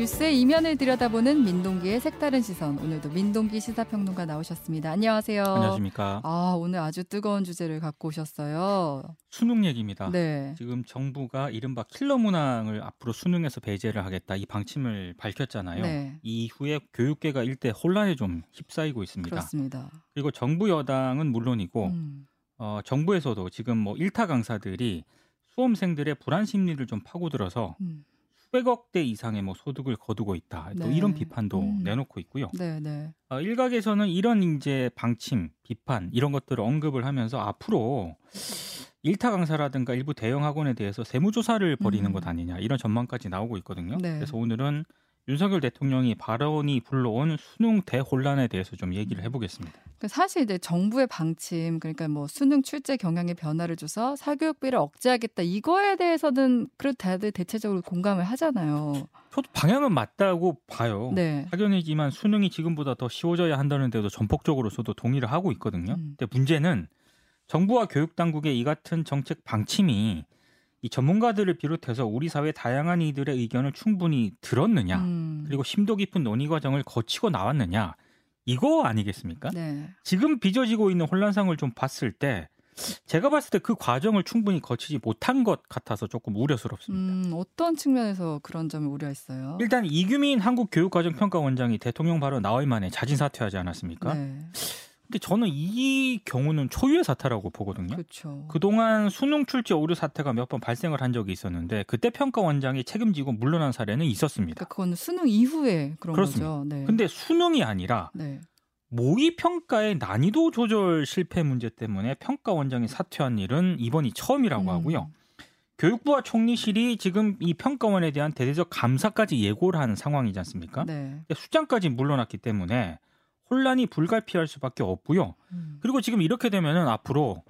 뉴스의 이면을 들여다보는 민동기의 색다른 시선. 오늘도 민동기 시사평론가 나오셨습니다. 안녕하세요. 안녕하십니까. 아, 오늘 아주 뜨거운 주제를 갖고 오셨어요. 수능 얘기입니다. 네. 지금 정부가 이른바 킬러 문항을 앞으로 수능에서 배제를 하겠다 이 방침을 밝혔잖아요. 네. 이후에 교육계가 일대 혼란에 좀 휩싸이고 있습니다. 그렇습니다. 그리고 정부 여당은 물론이고 음. 어, 정부에서도 지금 뭐 일타 강사들이 수험생들의 불안 심리를 좀 파고들어서 음. 수백억 대 이상의 뭐 소득을 거두고 있다. 또 네. 이런 비판도 음. 내놓고 있고요. 네, 네. 어, 일각에서는 이런 이제 방침, 비판 이런 것들을 언급을 하면서 앞으로 일타 강사라든가 일부 대형 학원에 대해서 세무조사를 벌이는 음. 것 아니냐 이런 전망까지 나오고 있거든요. 네. 그래서 오늘은 윤석열 대통령이 발언이 불러온 수능 대혼란에 대해서 좀 얘기를 해보겠습니다. 그 사실 이제 정부의 방침 그러니까 뭐 수능 출제 경향에 변화를 줘서 사교육비를 억제하겠다 이거에 대해서는 그래도 다들 대체적으로 공감을 하잖아요. 저도 방향은 맞다고 봐요. 네. 학연이지만 수능이 지금보다 더 쉬워져야 한다는데도 전폭적으로 저도 동의를 하고 있거든요. 음. 근데 문제는 정부와 교육 당국의 이 같은 정책 방침이 이 전문가들을 비롯해서 우리 사회 다양한 이들의 의견을 충분히 들었느냐, 음. 그리고 심도 깊은 논의 과정을 거치고 나왔느냐, 이거 아니겠습니까? 네. 지금 빚어지고 있는 혼란상을 좀 봤을 때 제가 봤을 때 그 과정을 충분히 거치지 못한 것 같아서 조금 우려스럽습니다. 음, 어떤 측면에서 그런 점을 우려했어요? 일단 이규민 한국교육과정평가원장이 대통령 발언 나흘 만에 자진 사퇴하지 않았습니까? 네. 근데 저는 이 경우는 초유의 사태라고 보거든요. 그렇죠. 그동안 수능 출제 오류 사태가 몇 번 발생을 한 적이 있었는데 그때 평가원장이 책임지고 물러난 사례는 있었습니다. 그러니까 그건 수능 이후에 그런 그렇습니다. 거죠. 네. 근데 수능이 아니라 네. 모의 평가의 난이도 조절 실패 문제 때문에 평가원장이 사퇴한 일은 이번이 처음이라고 음. 하고요. 교육부와 총리실이 지금 이 평가원에 대한 대대적 감사까지 예고를 하는 상황이지 않습니까? 네. 근데 수장까지 물러났기 때문에 혼란이 불가피할 수밖에 없고요. 음. 그리고 지금 이렇게 되면은 앞으로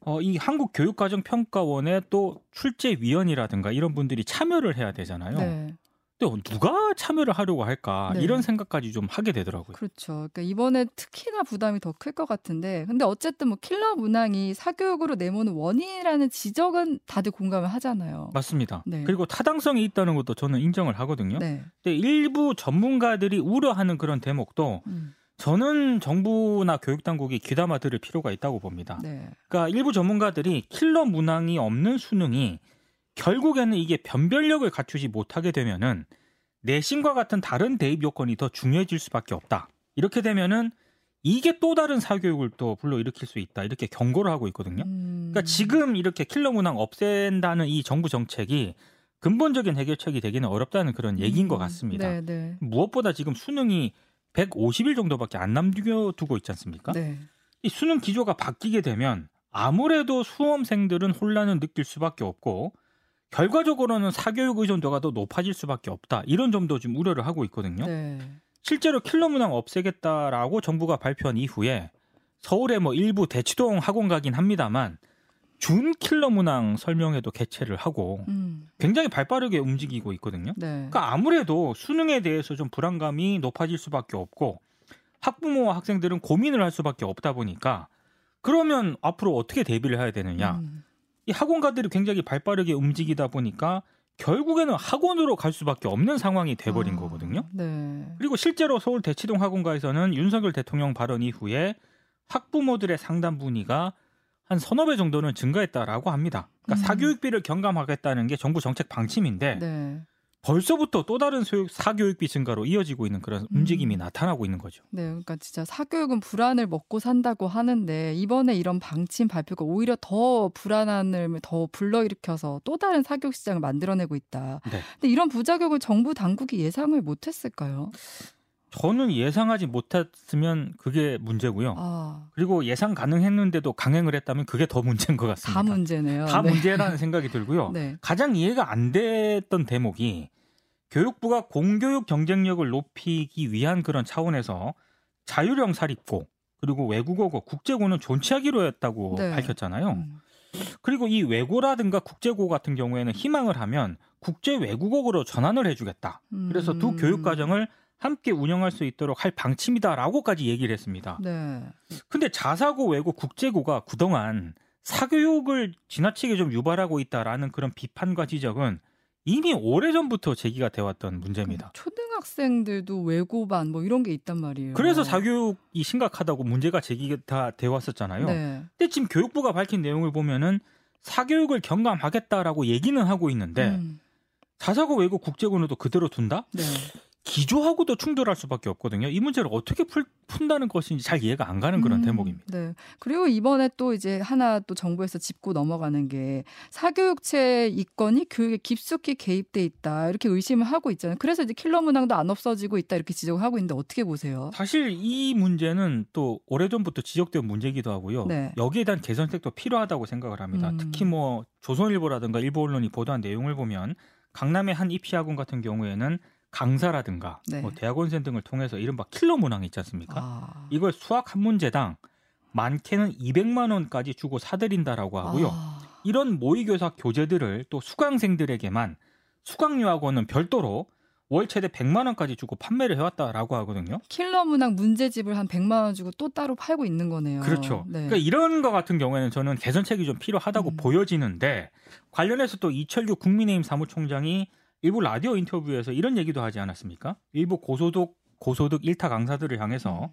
어, 이 한국교육과정평가원에 또 출제위원이라든가 이런 분들이 참여를 해야 되잖아요. 네. 근데 누가 참여를 하려고 할까 네. 이런 생각까지 좀 하게 되더라고요. 그렇죠. 그러니까 이번에 특히나 부담이 더 클 것 같은데, 근데 어쨌든 뭐 킬러 문항이 사교육으로 내모는 원인이라는 지적은 다들 공감을 하잖아요. 맞습니다. 네. 그리고 타당성이 있다는 것도 저는 인정을 하거든요. 네. 근데 일부 전문가들이 우려하는 그런 대목도 음. 저는 정부나 교육당국이 귀담아 들을 필요가 있다고 봅니다. 네. 그러니까 일부 전문가들이 킬러 문항이 없는 수능이 결국에는 이게 변별력을 갖추지 못하게 되면은 내신과 같은 다른 대입 요건이 더 중요해질 수밖에 없다. 이렇게 되면은 이게 또 다른 사교육을 또 불러일으킬 수 있다. 이렇게 경고를 하고 있거든요. 음. 그러니까 지금 이렇게 킬러 문항 없앤다는 이 정부 정책이 근본적인 해결책이 되기는 어렵다는 그런 얘기인 것 음. 같습니다. 네, 네. 무엇보다 지금 수능이 150일 정도밖에 안 남겨두고 있지 않습니까? 네. 이 수능 기조가 바뀌게 되면 아무래도 수험생들은 혼란을 느낄 수밖에 없고 결과적으로는 사교육 의존도가 더 높아질 수밖에 없다. 이런 점도 좀 우려를 하고 있거든요. 네. 실제로 킬러 문항 없애겠다라고 정부가 발표한 이후에 서울의 뭐 일부 대치동 학원 가긴 합니다만 준 킬러 문항 설명회도 개최를 하고 음. 굉장히 발빠르게 움직이고 있거든요. 네. 그러니까 아무래도 수능에 대해서 좀 불안감이 높아질 수밖에 없고 학부모와 학생들은 고민을 할 수밖에 없다 보니까 그러면 앞으로 어떻게 대비를 해야 되느냐? 음. 이 학원가들이 굉장히 발빠르게 움직이다 보니까 결국에는 학원으로 갈 수밖에 없는 상황이 돼버린 아, 거거든요. 네. 그리고 실제로 서울 대치동 학원가에서는 윤석열 대통령 발언 이후에 학부모들의 상담 문의가 한 서너 배 정도는 증가했다라고 합니다. 그러니까 음. 사교육비를 경감하겠다는 게 정부 정책 방침인데 네. 벌써부터 또 다른 소육- 사교육비 증가로 이어지고 있는 그런 음. 움직임이 나타나고 있는 거죠. 네, 그러니까 진짜 사교육은 불안을 먹고 산다고 하는데 이번에 이런 방침 발표가 오히려 더 불안함을 더 불러일으켜서 또 다른 사교육 시장을 만들어내고 있다. 네. 근데 이런 부작용을 정부 당국이 예상을 못했을까요? 저는 예상하지 못했으면 그게 문제고요. 아, 그리고 예상 가능했는데도 강행을 했다면 그게 더 문제인 것 같습니다. 다 문제네요. 다 네. 문제라는 생각이 들고요. 네. 가장 이해가 안 됐던 대목이 교육부가 공교육 경쟁력을 높이기 위한 그런 차원에서 자율형 사립고 그리고 외국어고 국제고는 존치하기로 했다고 네. 밝혔잖아요. 음. 그리고 이 외고라든가 국제고 같은 경우에는 희망을 하면 국제 외국어로 전환을 해주겠다. 그래서 두 음. 교육 과정을 함께 운영할 수 있도록 할 방침이다라고까지 얘기를 했습니다. 네. 근데 자사고 외고 국제고가 그동안 사교육을 지나치게 좀 유발하고 있다라는 그런 비판과 지적은 이미 오래전부터 제기가 돼 왔던 문제입니다. 초등학생들도 외고반 뭐 이런 게 있단 말이에요. 그래서 사교육이 심각하다고 문제가 제기가 돼 왔었잖아요. 네. 근데 지금 교육부가 밝힌 내용을 보면은 사교육을 경감하겠다라고 얘기는 하고 있는데 음, 자사고 외고 국제고는도 그대로 둔다? 네. 기조하고도 충돌할 수밖에 없거든요. 이 문제를 어떻게 풀, 푼다는 것인지 잘 이해가 안 가는 그런 음, 대목입니다. 네. 그리고 이번에 또 이제 하나 또 정부에서 짚고 넘어가는 게 사교육체 이권이 교육에 깊숙이 개입돼 있다 이렇게 의심을 하고 있잖아요. 그래서 이제 킬러 문항도 안 없어지고 있다 이렇게 지적을 하고 있는데 어떻게 보세요? 사실 이 문제는 또 오래전부터 지적된 문제이기도 하고요. 네. 여기에 대한 개선책도 필요하다고 생각을 합니다. 음. 특히 뭐 조선일보라든가 일부 언론이 보도한 내용을 보면 강남의 한 입시학원 같은 경우에는 강사라든가 네. 뭐 대학원생 등을 통해서 이른바 킬러 문항 있지 않습니까? 아. 이걸 수학 한 문제당 많게는 200만 원까지 주고 사들인다라고 하고요. 아. 이런 모의교사 교재들을 또 수강생들에게만 수강유학원은 별도로 월 최대 100만 원까지 주고 판매를 해왔다라고 하거든요. 킬러 문항 문제집을 한 100만 원 주고 또 따로 팔고 있는 거네요. 그렇죠. 네. 그러니까 이런 거 같은 경우에는 저는 개선책이 좀 필요하다고 음. 보여지는데 관련해서 또 이철규 국민의힘 사무총장이 일부 라디오 인터뷰에서 이런 얘기도 하지 않았습니까? 일부 고소득 고소득 일타 강사들을 향해서 음.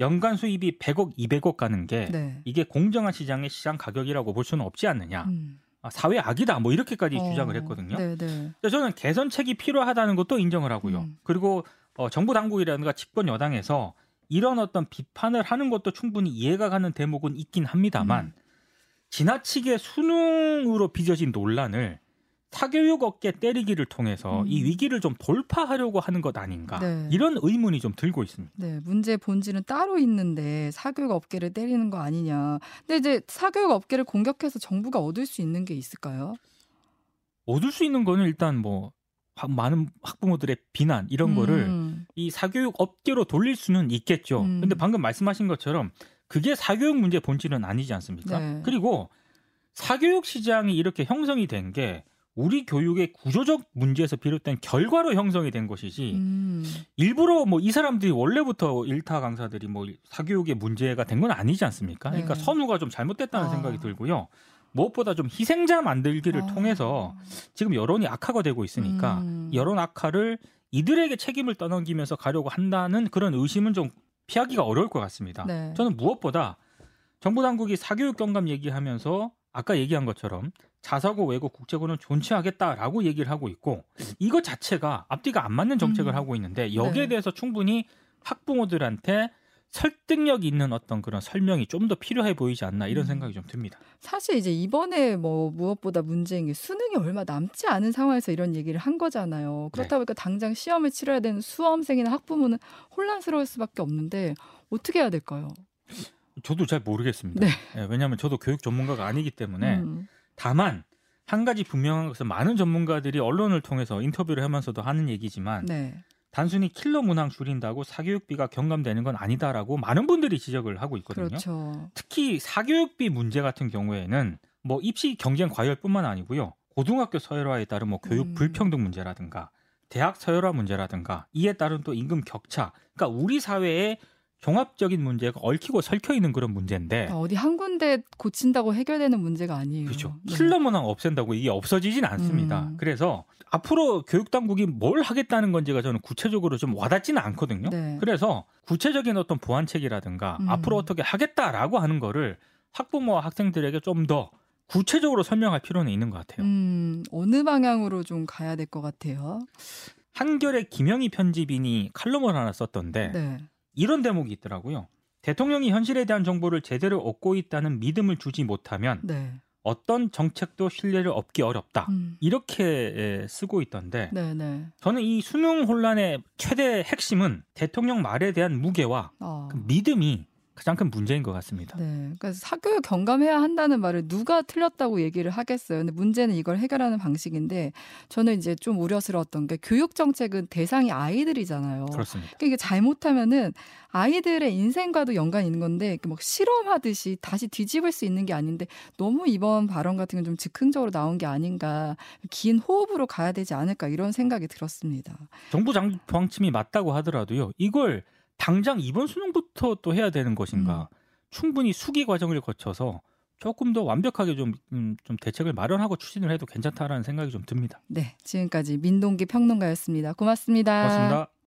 연간 수입이 100억, 200억 가는 게 네. 이게 공정한 시장의 시장 가격이라고 볼 수는 없지 않느냐. 음. 아, 사회 악이다. 뭐 이렇게까지 어, 주장을 했거든요. 네, 네. 저는 개선책이 필요하다는 것도 인정을 하고요. 음. 그리고 어, 정부 당국이라든가 집권 여당에서 이런 어떤 비판을 하는 것도 충분히 이해가 가는 대목은 있긴 합니다만 음. 지나치게 수능으로 빚어진 논란을 사교육 업계 때리기를 통해서 음. 이 위기를 좀 돌파하려고 하는 것 아닌가 네. 이런 의문이 좀 들고 있습니다. 네, 문제 본질은 따로 있는데 사교육 업계를 때리는 거 아니냐. 근데 이제 사교육 업계를 공격해서 정부가 얻을 수 있는 게 있을까요? 얻을 수 있는 거는 일단 뭐 학- 많은 학부모들의 비난 이런 거를 음, 이 사교육 업계로 돌릴 수는 있겠죠. 음. 근데 방금 말씀하신 것처럼 그게 사교육 문제 본질은 아니지 않습니까? 네. 그리고 사교육 시장이 이렇게 형성이 된게 우리 교육의 구조적 문제에서 비롯된 결과로 형성이 된 것이지 음, 일부러 뭐 이 사람들이 원래부터 일타 강사들이 뭐 사교육의 문제가 된 건 아니지 않습니까? 그러니까 네. 선우가 좀 잘못됐다는 아. 생각이 들고요. 무엇보다 좀 희생자 만들기를 아. 통해서 지금 여론이 악화가 되고 있으니까 음. 여론 악화를 이들에게 책임을 떠넘기면서 가려고 한다는 그런 의심은 좀 피하기가 어려울 것 같습니다. 네. 저는 무엇보다 정부 당국이 사교육 경감 얘기하면서 아까 얘기한 것처럼 자사고 외고 국제고는 존치하겠다라고 얘기를 하고 있고 이것 자체가 앞뒤가 안 맞는 정책을 음. 하고 있는데 여기에 네. 대해서 충분히 학부모들한테 설득력 있는 어떤 그런 설명이 좀 더 필요해 보이지 않나 이런 음. 생각이 좀 듭니다. 사실 이제 이번에 뭐 무엇보다 문제인 게 수능이 얼마 남지 않은 상황에서 이런 얘기를 한 거잖아요. 그렇다 네. 보니까 당장 시험을 치러야 되는 수험생이나 학부모는 혼란스러울 수밖에 없는데 어떻게 해야 될까요? 저도 잘 모르겠습니다. 네. 예, 왜냐하면 저도 교육 전문가가 아니기 때문에 음, 다만 한 가지 분명한 것은 많은 전문가들이 언론을 통해서 인터뷰를 하면서도 하는 얘기지만 네. 단순히 킬러 문항 줄인다고 사교육비가 경감되는 건 아니다라고 많은 분들이 지적을 하고 있거든요. 그렇죠. 특히 사교육비 문제 같은 경우에는 뭐 입시 경쟁 과열뿐만 아니고요. 고등학교 서열화에 따른 뭐 교육 음. 불평등 문제라든가 대학 서열화 문제라든가 이에 따른 또 임금 격차. 그러니까 우리 사회에 종합적인 문제가 얽히고 설켜 있는 그런 문제인데 어디 한 군데 고친다고 해결되는 문제가 아니에요. 그렇죠. 네. 킬러 문항 없앤다고 이게 없어지진 않습니다. 음. 그래서 앞으로 교육 당국이 뭘 하겠다는 건지가 저는 구체적으로 좀 와닿지는 않거든요. 네. 그래서 구체적인 어떤 보완책이라든가 음. 앞으로 어떻게 하겠다라고 하는 거를 학부모와 학생들에게 좀 더 구체적으로 설명할 필요는 있는 것 같아요. 음, 어느 방향으로 좀 가야 될 것 같아요. 한결의 김영희 편집인이 칼럼을 하나 썼던데 네. 이런 대목이 있더라고요. 대통령이 현실에 대한 정보를 제대로 얻고 있다는 믿음을 주지 못하면 네. 어떤 정책도 신뢰를 얻기 어렵다. 음. 이렇게 에, 쓰고 있던데 네, 네. 저는 이 수능 혼란의 최대 핵심은 대통령 말에 대한 무게와 어. 그 믿음이 가장 큰 문제인 것 같습니다. 네. 그러니까 사교육 경감해야 한다는 말을 누가 틀렸다고 얘기를 하겠어요. 근데 문제는 이걸 해결하는 방식인데 저는 이제 좀 우려스러웠던 게 교육 정책은 대상이 아이들이잖아요. 그렇습니다. 그러니까 이게 잘못하면은 아이들의 인생과도 연관이 있는 건데 막 실험하듯이 다시 뒤집을 수 있는 게 아닌데 너무 이번 발언 같은 건 좀 즉흥적으로 나온 게 아닌가 긴 호흡으로 가야 되지 않을까 이런 생각이 들었습니다. 정부 장 방침이 맞다고 하더라도요. 이걸 당장 이번 수능부터 또 해야 되는 것인가? 음. 충분히 수기 과정을 거쳐서 조금 더 완벽하게 좀, 음, 좀 대책을 마련하고 추진을 해도 괜찮다라는 생각이 좀 듭니다. 네, 지금까지 민동기 평론가였습니다. 고맙습니다. 고맙습니다.